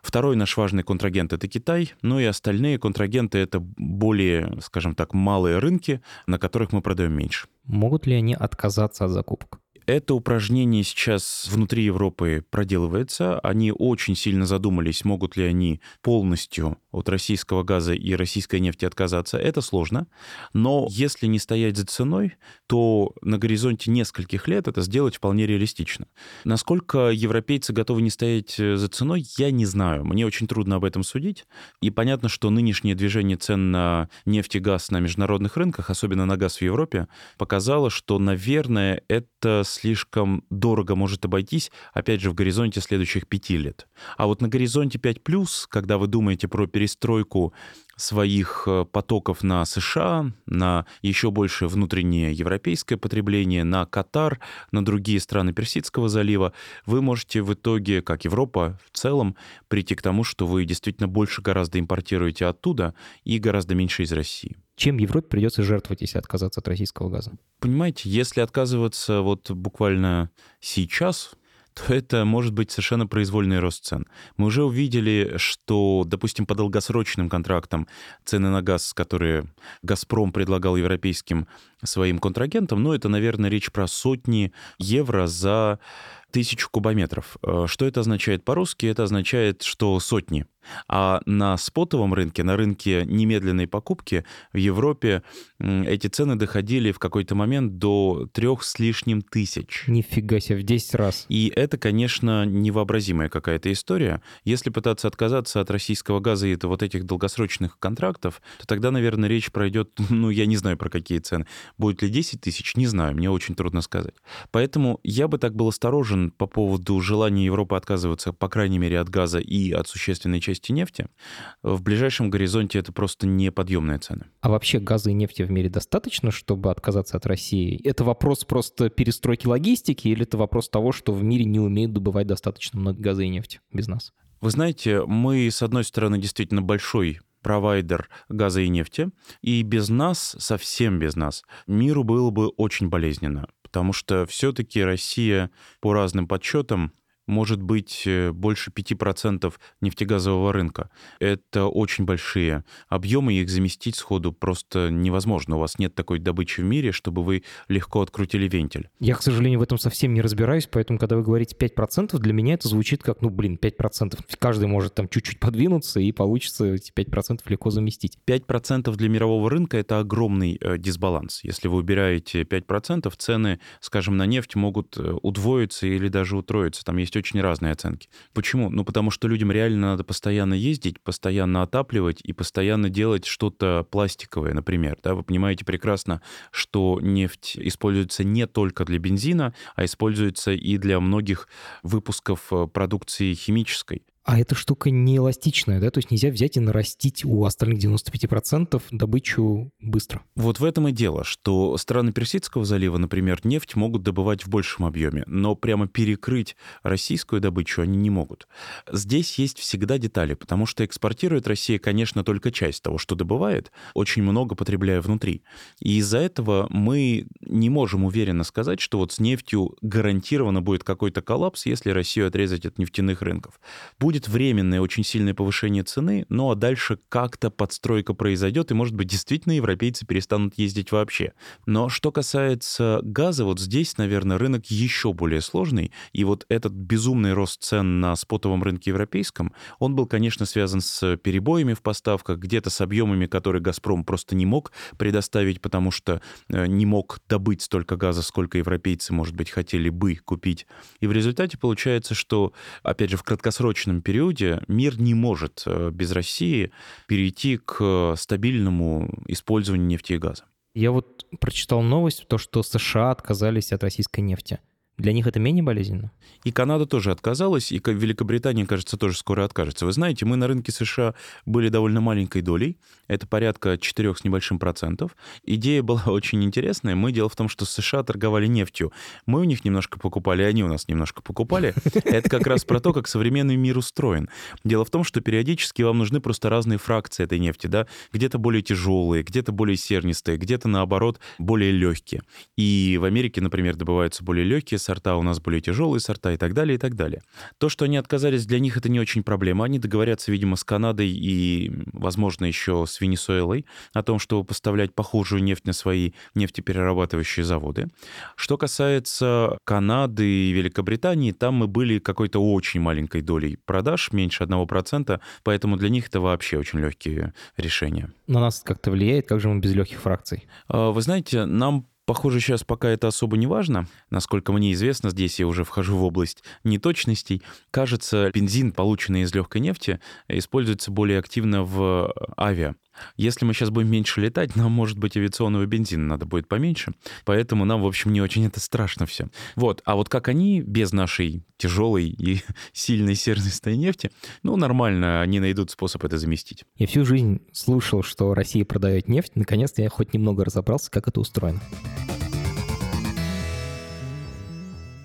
Второй наш важный контрагент — это Китай, ну и остальные контрагенты — это более, скажем так, малые рынки, на которых мы продаем меньше. Могут ли они отказаться от закупок? Это упражнение сейчас внутри Европы проделывается. Они очень сильно задумались, могут ли они полностью от российского газа и российской нефти отказаться. Это сложно. Но если не стоять за ценой, то на горизонте нескольких лет это сделать вполне реалистично. Насколько европейцы готовы не стоять за ценой, я не знаю. Мне очень трудно об этом судить. И понятно, что нынешнее движение цен на нефть и газ на международных рынках, особенно на газ в Европе, показало, что, наверное, это слишком дорого может обойтись, опять же, в горизонте следующих пяти лет. А вот на горизонте 5+, когда вы думаете про перестройку своих э, потоков на США, на еще больше внутреннее европейское потребление, на Катар, на другие страны Персидского залива, вы можете в итоге, как Европа в целом, прийти к тому, что вы действительно больше гораздо импортируете оттуда и гораздо меньше из России. Чем Европе придется жертвовать, если отказаться от российского газа? Понимаете, если отказываться вот буквально сейчас, то это может быть совершенно произвольный рост цен. Мы уже увидели, что, допустим, по долгосрочным контрактам цены на газ, которые «Газпром» предлагал европейским своим контрагентам, ну, это, наверное, речь про сотни евро за тысячу кубометров. Э, что это означает по-русски? Это означает, что сотни. А на спотовом рынке, на рынке немедленной покупки в Европе эти цены доходили в какой-то момент до трех с лишним тысяч. Нифига себе, в 10 раз. И это, конечно, невообразимая какая-то история. Если пытаться отказаться от российского газа и вот этих долгосрочных контрактов, то тогда, наверное, речь пройдет, ну, я не знаю, про какие цены. Будет ли 10 тысяч, не знаю, мне очень трудно сказать. Поэтому я бы так был осторожен по поводу желания Европы отказываться, по крайней мере, от газа и от существенной части нефти, в ближайшем горизонте это просто неподъемные цены. А вообще газа и нефти в мире достаточно, чтобы отказаться от России? Это вопрос просто перестройки логистики или это вопрос того, что в мире не умеют добывать достаточно много газа и нефти без нас? Вы знаете, мы, с одной стороны, действительно большой провайдер газа и нефти, и без нас, совсем без нас, миру было бы очень болезненно потому что все-таки Россия по разным подсчетам может быть э, больше 5% нефтегазового рынка. Это очень большие объемы, их заместить сходу просто невозможно. У вас нет такой добычи в мире, чтобы вы легко открутили вентиль. Я, к сожалению, в этом совсем не разбираюсь, поэтому, когда вы говорите 5%, для меня это звучит как, ну, блин, 5%. Каждый может там чуть-чуть подвинуться, и получится эти 5% легко заместить. 5% для мирового рынка — это огромный э, дисбаланс. Если вы убираете 5%, цены, скажем, на нефть могут э, удвоиться или даже утроиться. Там есть очень разные оценки. Почему? Ну, потому что людям реально надо постоянно ездить, постоянно отапливать и постоянно делать что-то пластиковое, например. Да? Вы понимаете прекрасно, что нефть используется не только для бензина, а используется и для многих выпусков э, продукции химической. А эта штука не эластичная, да? То есть нельзя взять и нарастить у остальных 95% добычу быстро. Вот в этом и дело, что страны Персидского залива, например, нефть могут добывать в большем объеме, но прямо перекрыть российскую добычу они не могут. Здесь есть всегда детали, потому что экспортирует Россия, конечно, только часть того, что добывает, очень много потребляя внутри. И из-за этого мы не можем уверенно сказать, что вот с нефтью гарантированно будет какой-то коллапс, если Россию отрезать от нефтяных рынков будет временное очень сильное повышение цены, ну а дальше как-то подстройка произойдет, и, может быть, действительно европейцы перестанут ездить вообще. Но что касается газа, вот здесь, наверное, рынок еще более сложный, и вот этот безумный рост цен на спотовом рынке европейском, он был, конечно, связан с перебоями в поставках, где-то с объемами, которые «Газпром» просто не мог предоставить, потому что э, не мог добыть столько газа, сколько европейцы, может быть, хотели бы купить. И в результате получается, что, опять же, в краткосрочном периоде мир не может э, без России перейти к стабильному использованию нефти и газа. Я вот прочитал новость, то, что США отказались от российской нефти. Для них это менее болезненно? И Канада тоже отказалась, и Великобритания, кажется, тоже скоро откажется. Вы знаете, мы на рынке США были довольно маленькой долей, это порядка 4 с небольшим процентов. Идея была очень интересная. Мы дело в том, что США торговали нефтью. Мы у них немножко покупали, они у нас немножко покупали. Это как раз про то, как современный мир устроен. Дело в том, что периодически вам нужны просто разные фракции этой нефти, да, где-то более тяжелые, где-то более сернистые, где-то, наоборот, более легкие. И в Америке, например, добываются более легкие сорта, у нас более тяжелые сорта и так далее, и так далее. То, что они отказались, для них это не очень проблема. Они договорятся, видимо, с Канадой и, возможно, еще с Венесуэлой о том, чтобы поставлять похожую нефть на свои нефтеперерабатывающие заводы. Что касается Канады и Великобритании, там мы были какой-то очень маленькой долей продаж, меньше 1%, поэтому для них это вообще очень легкие решения. На нас как-то влияет, как же мы без легких фракций? А, вы знаете, нам Похоже, сейчас пока это особо не важно. Насколько мне известно, здесь я уже вхожу в область неточностей. Кажется, бензин, полученный из легкой нефти, используется более активно в авиа. Если мы сейчас будем меньше летать, нам, может быть, авиационного бензина надо будет поменьше. Поэтому нам, в общем, не очень это страшно все. Вот. А вот как они без нашей тяжелой и сильной сернистой нефти, ну, нормально, они найдут способ это заместить. Я всю жизнь слушал, что Россия продает нефть. Наконец-то я хоть немного разобрался, как это устроено.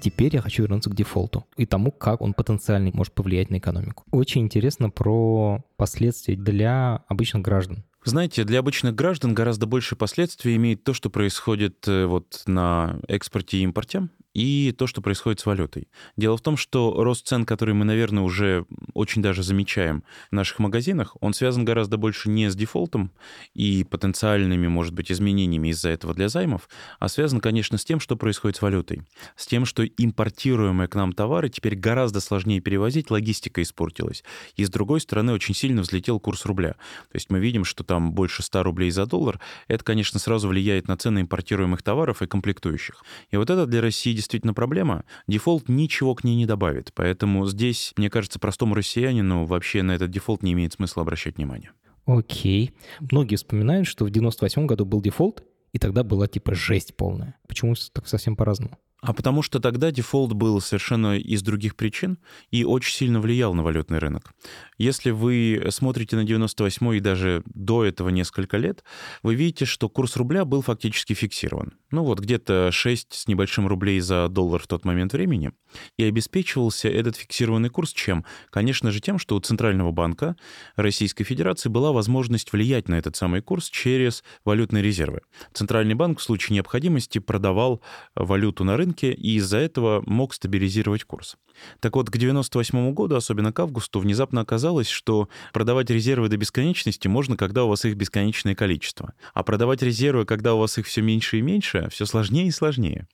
Теперь я хочу вернуться к дефолту и тому, как он потенциально может повлиять на экономику. Очень интересно про последствия для обычных граждан. Знаете, для обычных граждан гораздо больше последствий имеет то, что происходит э, вот на экспорте и импорте и то, что происходит с валютой. Дело в том, что рост цен, который мы, наверное, уже очень даже замечаем в наших магазинах, он связан гораздо больше не с дефолтом и потенциальными, может быть, изменениями из-за этого для займов, а связан, конечно, с тем, что происходит с валютой. С тем, что импортируемые к нам товары теперь гораздо сложнее перевозить, логистика испортилась. И, с другой стороны, очень сильно взлетел курс рубля. То есть мы видим, что там больше 100 рублей за доллар. Это, конечно, сразу влияет на цены импортируемых товаров и комплектующих. И вот это для России действительно проблема. Дефолт ничего к ней не добавит. Поэтому здесь, мне кажется, простому россиянину вообще на этот дефолт не имеет смысла обращать внимание. Окей. Многие вспоминают, что в 98 году был дефолт, и тогда была типа жесть полная. Почему так совсем по-разному? А потому что тогда дефолт был совершенно из других причин и очень сильно влиял на валютный рынок. Если вы смотрите на 98 и даже до этого несколько лет, вы видите, что курс рубля был фактически фиксирован. Ну вот где-то 6 с небольшим рублей за доллар в тот момент времени. И обеспечивался этот фиксированный курс чем? Конечно же тем, что у Центрального банка Российской Федерации была возможность влиять на этот самый курс через валютные резервы. Центральный банк в случае необходимости продавал валюту на рынке рынке и из-за этого мог стабилизировать курс. Так вот, к 98 году, особенно к августу, внезапно оказалось, что продавать резервы до бесконечности можно, когда у вас их бесконечное количество. А продавать резервы, когда у вас их все меньше и меньше, все сложнее и сложнее.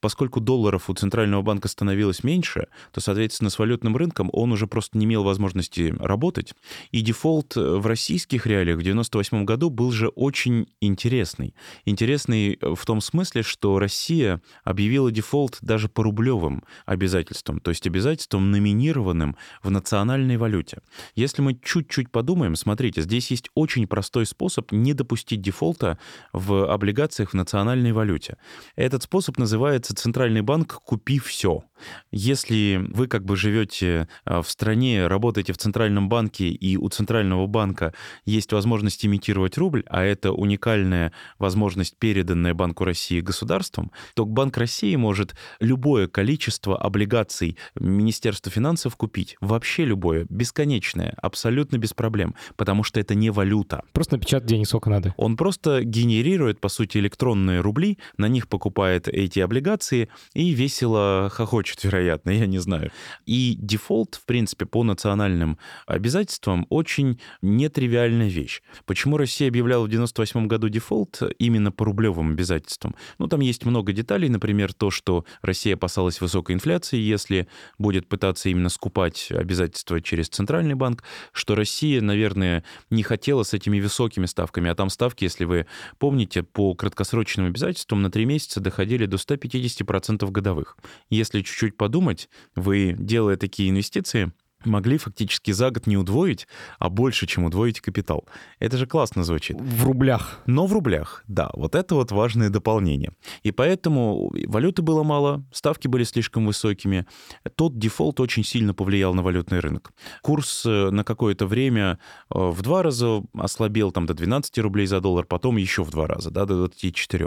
Поскольку долларов у Центрального банка становилось меньше, то, соответственно, с валютным рынком он уже просто не имел возможности работать. И дефолт в российских реалиях в 1998 году был же очень интересный. Интересный в том смысле, что Россия объявила дефолт даже по рублевым обязательствам, то есть обязательствам, номинированным в национальной валюте. Если мы чуть-чуть подумаем, смотрите, здесь есть очень простой способ не допустить дефолта в облигациях в национальной валюте. Этот способ называется «Центральный банк, купи все». Если вы как бы живете а, в стране, работаете в Центральном банке, и у Центрального банка есть возможность имитировать рубль, а это уникальная возможность, переданная Банку России государством, то Банк России может любое количество облигаций Министерства финансов купить. Вообще любое, бесконечное, абсолютно без проблем, потому что это не валюта. Просто напечатать денег сколько надо. Он просто генерирует, по сути, электронные рубли, на них покупает эти облигации и весело хохочет, вероятно, я не знаю. И дефолт, в принципе, по национальным обязательствам очень нетривиальная вещь. Почему Россия объявляла в 98 году дефолт именно по рублевым обязательствам? Ну, там есть много деталей, например, то, что Россия опасалась высокой инфляции, если будет пытаться именно скупать обязательства через Центральный банк, что Россия, наверное, не хотела с этими высокими ставками, а там ставки, если вы помните, по краткосрочным обязательствам на три месяца доходили до 150% годовых. Если чуть-чуть подумать, вы, делая такие инвестиции, могли фактически за год не удвоить, а больше, чем удвоить капитал. Это же классно звучит. В рублях. Но в рублях, да. Вот это вот важное дополнение. И поэтому валюты было мало, ставки были слишком высокими. Тот дефолт очень сильно повлиял на валютный рынок. Курс э, на какое-то время э, в два раза ослабел там до 12 рублей за доллар, потом еще в два раза, да, до 24.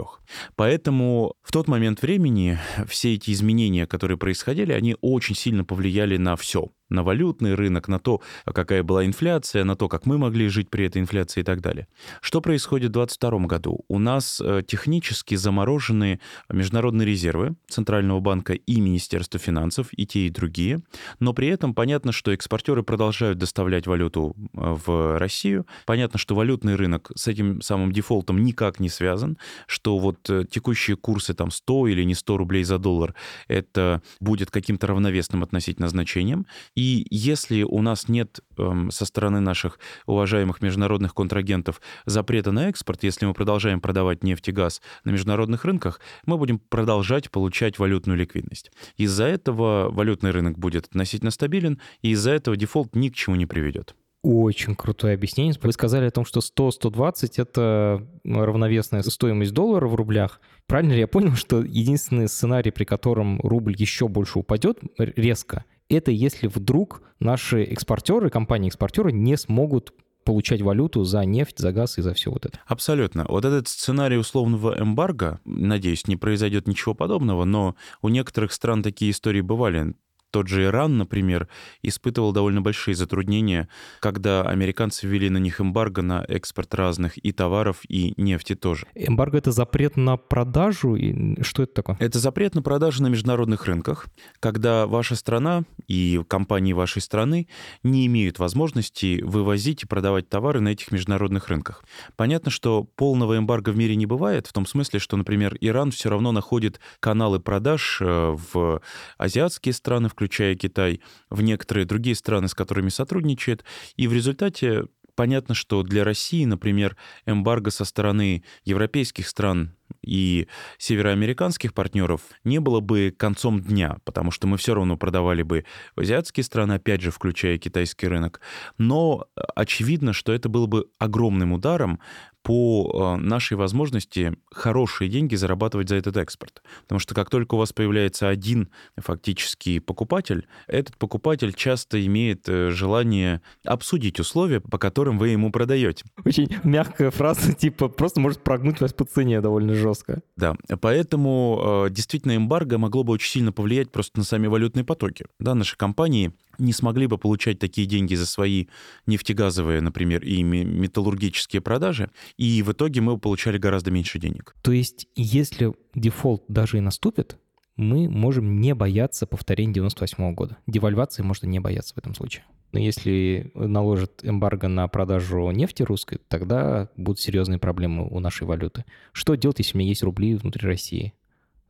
Поэтому в тот момент времени все эти изменения, которые происходили, они очень сильно повлияли на все на валютный рынок, на то, какая была инфляция, на то, как мы могли жить при этой инфляции и так далее. Что происходит в 2022 году? У нас э, технически заморожены международные резервы Центрального банка и Министерства финансов, и те, и другие, но при этом понятно, что экспортеры продолжают доставлять валюту э, в Россию, понятно, что валютный рынок с этим самым дефолтом никак не связан, что вот э, текущие курсы там 100 или не 100 рублей за доллар, это будет каким-то равновесным относительно значением, и если у нас нет эм, со стороны наших уважаемых международных контрагентов запрета на экспорт, если мы продолжаем продавать нефть и газ на международных рынках, мы будем продолжать получать валютную ликвидность. Из-за этого валютный рынок будет относительно стабилен, и из-за этого дефолт ни к чему не приведет. Очень крутое объяснение. Вы сказали о том, что 100-120 — это равновесная стоимость доллара в рублях. Правильно ли я понял, что единственный сценарий, при котором рубль еще больше упадет резко, это если вдруг наши экспортеры, компании-экспортеры не смогут получать валюту за нефть, за газ и за все вот это. Абсолютно. Вот этот сценарий условного эмбарго, надеюсь, не произойдет ничего подобного, но у некоторых стран такие истории бывали. Тот же Иран, например, испытывал довольно большие затруднения, когда американцы ввели на них эмбарго на экспорт разных и товаров, и нефти тоже. Эмбарго — это запрет на продажу? И что это такое? Это запрет на продажу на международных рынках, когда ваша страна и компании вашей страны не имеют возможности вывозить и продавать товары на этих международных рынках. Понятно, что полного эмбарго в мире не бывает, в том смысле, что, например, Иран все равно находит каналы продаж э, в азиатские страны, в включая Китай, в некоторые другие страны, с которыми сотрудничает. И в результате понятно, что для России, например, эмбарго со стороны европейских стран и североамериканских партнеров не было бы концом дня, потому что мы все равно продавали бы в азиатские страны, опять же, включая китайский рынок. Но очевидно, что это было бы огромным ударом по э, нашей возможности хорошие деньги зарабатывать за этот экспорт. Потому что как только у вас появляется один фактически покупатель, этот покупатель часто имеет э, желание обсудить условия, по которым вы ему продаете. Очень мягкая фраза, типа просто может прогнуть вас по цене довольно жестко. Да, поэтому э, действительно эмбарго могло бы очень сильно повлиять просто на сами валютные потоки. Да, наши компании не смогли бы получать такие деньги за свои нефтегазовые, например, и металлургические продажи, и в итоге мы получали гораздо меньше денег. То есть, если дефолт даже и наступит, мы можем не бояться повторения 98 года. Девальвации можно не бояться в этом случае. Но если наложат эмбарго на продажу нефти русской, тогда будут серьезные проблемы у нашей валюты. Что делать, если у меня есть рубли внутри России?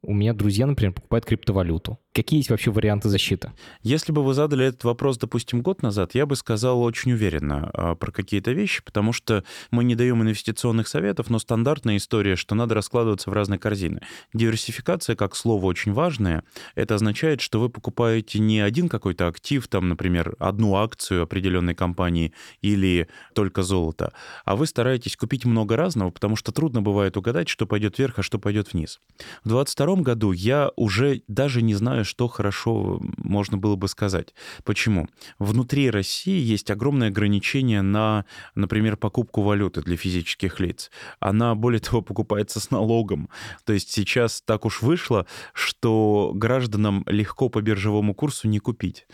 У меня друзья, например, покупают криптовалюту. Какие есть вообще варианты защиты? Если бы вы задали этот вопрос, допустим, год назад, я бы сказал очень уверенно а, про какие-то вещи, потому что мы не даем инвестиционных советов, но стандартная история, что надо раскладываться в разные корзины. Диверсификация, как слово, очень важное. Это означает, что вы покупаете не один какой-то актив, там, например, одну акцию определенной компании или только золото, а вы стараетесь купить много разного, потому что трудно бывает угадать, что пойдет вверх, а что пойдет вниз. В 2022 году я уже даже не знаю, что хорошо можно было бы сказать. Почему? Внутри России есть огромное ограничение на, например, покупку валюты для физических лиц. Она, более того, покупается с налогом. То есть сейчас так уж вышло, что гражданам легко по биржевому курсу не купить.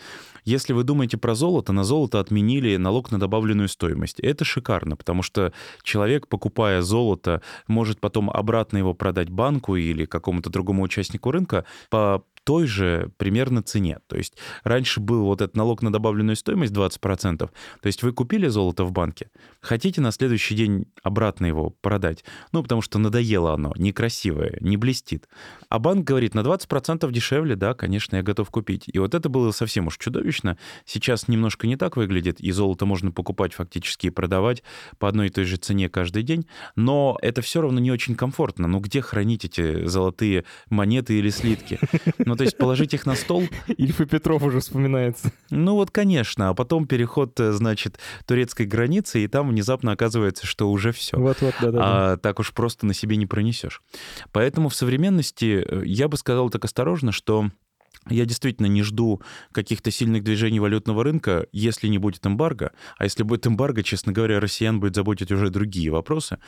Если вы думаете про золото, на золото отменили налог на добавленную стоимость. Это шикарно, потому что человек, покупая золото, может потом обратно его продать банку или какому-то другому участнику рынка по той же примерно цене. То есть раньше был вот этот налог на добавленную стоимость 20%. То есть вы купили золото в банке, хотите на следующий день обратно его продать, ну, потому что надоело оно, некрасивое, не блестит. А банк говорит, на 20% дешевле, да, конечно, я готов купить. И вот это было совсем уж чудовищно. Сейчас немножко не так выглядит, и золото можно покупать фактически и продавать по одной и той же цене каждый день, но это все равно не очень комфортно. Ну, где хранить эти золотые монеты или слитки? Но то есть положить их на стол... Ильф и Петров уже вспоминается. Ну вот, конечно, а потом переход, э, значит, турецкой границы, и там внезапно оказывается, что уже все. Вот-вот, да-да. А так уж просто на себе не пронесешь. Поэтому в современности э, я бы сказал так осторожно, что я действительно не жду каких-то сильных движений валютного рынка, если не будет эмбарго. А если будет эмбарго, честно говоря, россиян будет заботить уже другие вопросы.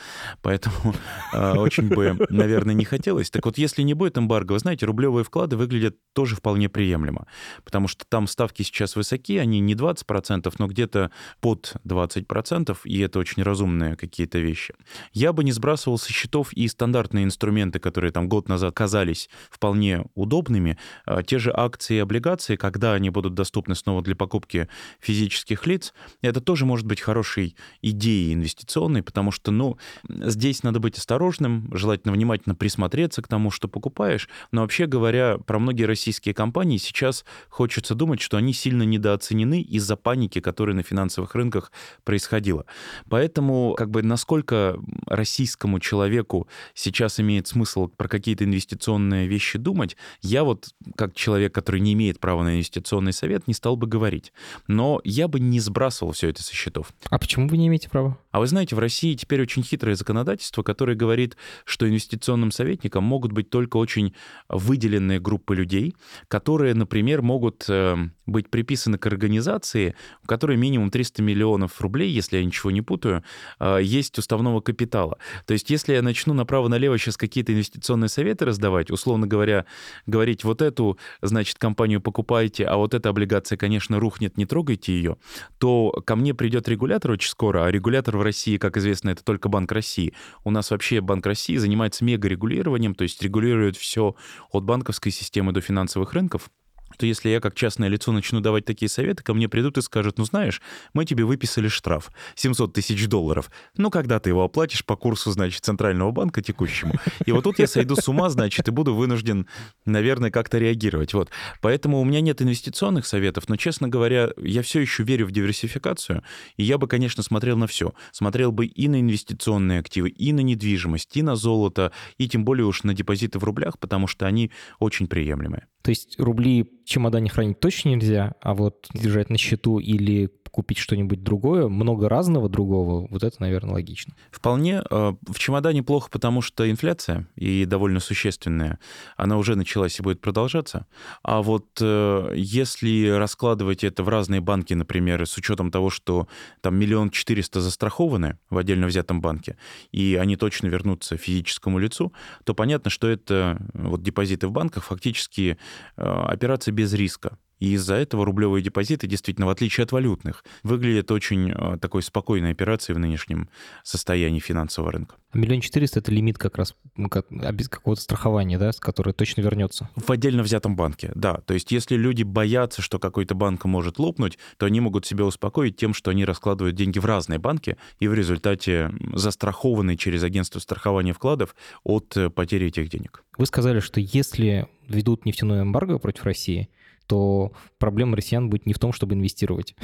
Поэтому э, очень бы, наверное, не хотелось. Так вот, если не будет эмбарго, вы знаете, рублевые вклады выглядят тоже вполне приемлемо. Потому что там ставки сейчас высоки, они не 20%, но где-то под 20%, и это очень разумные какие-то вещи. Я бы не сбрасывал со счетов и стандартные инструменты, которые там год назад казались вполне удобными. А, те же же акции и облигации, когда они будут доступны снова для покупки физических лиц, это тоже может быть хорошей идеей инвестиционной, потому что, ну, здесь надо быть осторожным, желательно внимательно присмотреться к тому, что покупаешь. Но вообще говоря, про многие российские компании сейчас хочется думать, что они сильно недооценены из-за паники, которая на финансовых рынках происходила. Поэтому, как бы, насколько российскому человеку сейчас имеет смысл про какие-то инвестиционные вещи думать, я вот как человек человек, который не имеет права на инвестиционный совет, не стал бы говорить. Но я бы не сбрасывал все это со счетов. А почему вы не имеете права? А вы знаете, в России теперь очень хитрое законодательство, которое говорит, что инвестиционным советником могут быть только очень выделенные группы людей, которые, например, могут э, быть приписаны к организации, у которой минимум 300 миллионов рублей, если я ничего не путаю, э, есть уставного капитала. То есть если я начну направо-налево сейчас какие-то инвестиционные советы раздавать, условно говоря, говорить вот эту значит, компанию покупаете, а вот эта облигация, конечно, рухнет, не трогайте ее, то ко мне придет регулятор очень скоро, а регулятор в России, как известно, это только Банк России. У нас вообще Банк России занимается мегарегулированием, то есть регулирует все от банковской системы до финансовых рынков то если я как частное лицо начну давать такие советы, ко мне придут и скажут, ну знаешь, мы тебе выписали штраф 700 тысяч долларов. Ну когда ты его оплатишь по курсу, значит, Центрального банка текущему? И вот тут я сойду с ума, значит, и буду вынужден, наверное, как-то реагировать. Вот. Поэтому у меня нет инвестиционных советов, но, честно говоря, я все еще верю в диверсификацию, и я бы, конечно, смотрел на все. Смотрел бы и на инвестиционные активы, и на недвижимость, и на золото, и тем более уж на депозиты в рублях, потому что они очень приемлемые. То есть рубли чемодане хранить точно нельзя, а вот держать на счету или купить что-нибудь другое, много разного другого, вот это, наверное, логично. Вполне. Э, в чемодане плохо, потому что инфляция, и довольно существенная, она уже началась и будет продолжаться. А вот э, если раскладывать это в разные банки, например, с учетом того, что там миллион четыреста застрахованы в отдельно взятом банке, и они точно вернутся физическому лицу, то понятно, что это вот депозиты в банках фактически э, операция без риска. И из-за этого рублевые депозиты, действительно, в отличие от валютных, выглядят очень э, такой спокойной операцией в нынешнем состоянии финансового рынка. Миллион четыреста — это лимит как раз ну, как, без какого-то страхования, да, с которой точно вернется? В отдельно взятом банке, да. То есть если люди боятся, что какой-то банк может лопнуть, то они могут себя успокоить тем, что они раскладывают деньги в разные банки и в результате застрахованы через агентство страхования вкладов от э, потери этих денег. Вы сказали, что если ведут нефтяное эмбарго против России, то проблема россиян будет не в том, чтобы инвестировать.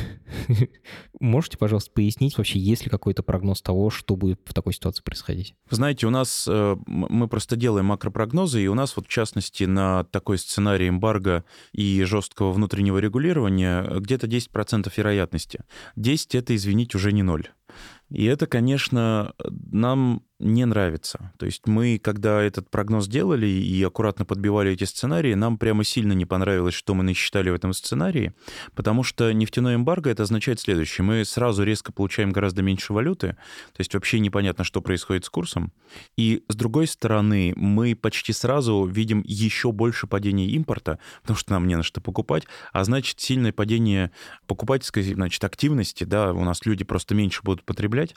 Можете, пожалуйста, пояснить вообще, есть ли какой-то прогноз того, что будет в такой ситуации происходить? Знаете, у нас э, мы просто делаем макропрогнозы, и у нас вот в частности на такой сценарий эмбарго и жесткого внутреннего регулирования где-то 10% вероятности. 10 — это, извините, уже не ноль. И это, конечно, нам не нравится. То есть мы, когда этот прогноз делали и аккуратно подбивали эти сценарии, нам прямо сильно не понравилось, что мы насчитали в этом сценарии, потому что нефтяной эмбарго это означает следующее. Мы сразу резко получаем гораздо меньше валюты, то есть вообще непонятно, что происходит с курсом. И с другой стороны, мы почти сразу видим еще больше падения импорта, потому что нам не на что покупать, а значит сильное падение покупательской значит, активности, да, у нас люди просто меньше будут потреблять.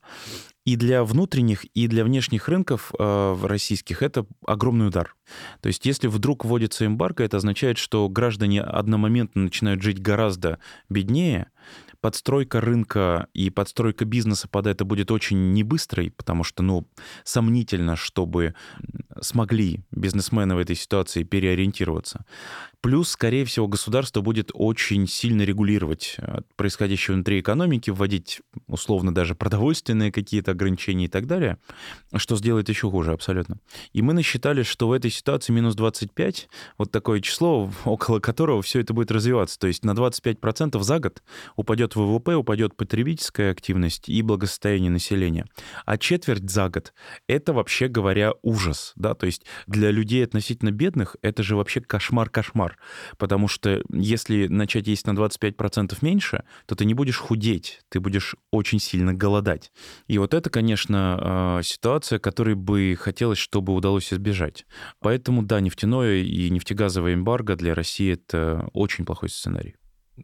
И для внутренних, и для внешних рынков э, российских это огромный удар. То есть если вдруг вводится эмбарго, это означает, что граждане одномоментно начинают жить гораздо беднее, подстройка рынка и подстройка бизнеса под это будет очень небыстрой, потому что, ну, сомнительно, чтобы смогли бизнесмены в этой ситуации переориентироваться. Плюс, скорее всего, государство будет очень сильно регулировать э, происходящее внутри экономики, вводить условно даже продовольственные какие-то ограничения и так далее, что сделает еще хуже абсолютно. И мы насчитали, что в этой ситуации минус 25, вот такое число, около которого все это будет развиваться. То есть на 25% за год упадет ВВП, упадет потребительская активность и благосостояние населения. А четверть за год — это, вообще говоря, ужас. Да? То есть для людей относительно бедных это же вообще кошмар-кошмар. Потому что если начать есть на 25% меньше, то ты не будешь худеть, ты будешь очень сильно голодать. И вот это, конечно, а, ситуация, которой бы хотелось, чтобы удалось избежать. Поэтому, да, нефтяное и нефтегазовое эмбарго для России — это очень плохой сценарий.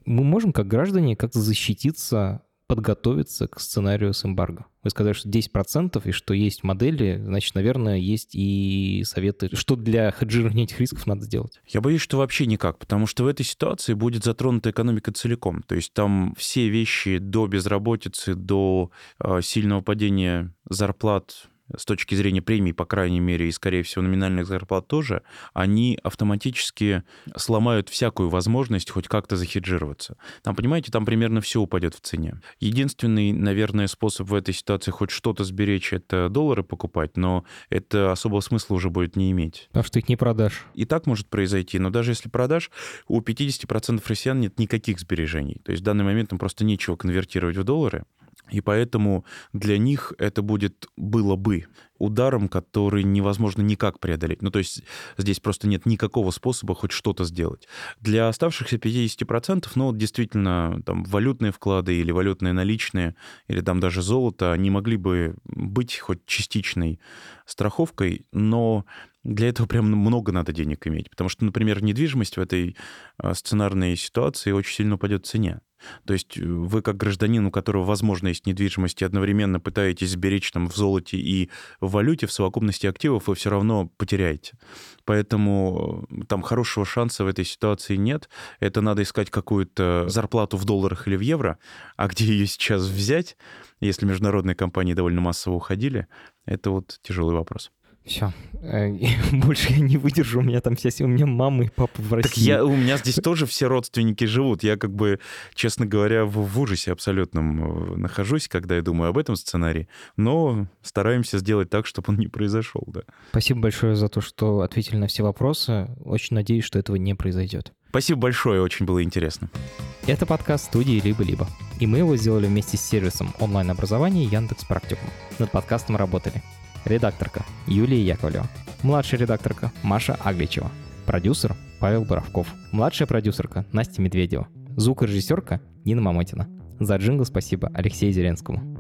Мы можем, как граждане, как-то защититься подготовиться к сценарию с эмбарго? Вы сказали, что 10% и что есть модели, значит, наверное, есть и советы, что для хеджирования этих рисков надо сделать. Я боюсь, что вообще никак, потому что в этой ситуации будет затронута экономика целиком. То есть там все вещи до безработицы, до э, сильного падения зарплат с точки зрения премий, по крайней мере, и, скорее всего, номинальных зарплат тоже, они автоматически сломают всякую возможность хоть как-то захеджироваться. Там, понимаете, там примерно все упадет в цене. Единственный, наверное, способ в этой ситуации хоть что-то сберечь, это доллары покупать, но это особого смысла уже будет не иметь. Потому что их не продашь. И так может произойти, но даже если продашь, у 50% россиян нет никаких сбережений. То есть в данный момент им просто нечего конвертировать в доллары. И поэтому для них это будет, было бы ударом, который невозможно никак преодолеть. Ну, то есть здесь просто нет никакого способа хоть что-то сделать. Для оставшихся 50%, ну, действительно, там, валютные вклады или валютные наличные, или там даже золото, они могли бы быть хоть частичной страховкой, но для этого прям много надо денег иметь. Потому что, например, недвижимость в этой а, сценарной ситуации очень сильно упадет в цене. То есть э, вы как гражданин, у которого, возможно, есть недвижимость, и одновременно пытаетесь сберечь там в золоте и в валюте, в совокупности активов, вы все равно потеряете. Поэтому э, там хорошего шанса в этой ситуации нет. Это надо искать какую-то зарплату в долларах или в евро, а где ее сейчас взять, если международные компании довольно массово уходили, это вот тяжелый вопрос. Все. Э, больше я не выдержу. У меня там вся У меня мама и папа в России. Так я, у меня здесь тоже все родственники живут. Я как бы, честно говоря, в, в ужасе абсолютном э, нахожусь, когда я думаю об этом сценарии. Но стараемся сделать так, чтобы он не произошел, да. Спасибо большое за то, что ответили на все вопросы. Очень надеюсь, что этого не произойдет. Спасибо большое, очень было интересно. Это подкаст студии «Либо-либо». И мы его сделали вместе с сервисом онлайн-образования Яндекс Практикум. Над подкастом работали Редакторка Юлия Яковлева. Младшая редакторка Маша Агличева. Продюсер Павел Боровков. Младшая продюсерка Настя Медведева. Звукорежиссерка Нина Мамотина. За джингл спасибо Алексею Зеленскому.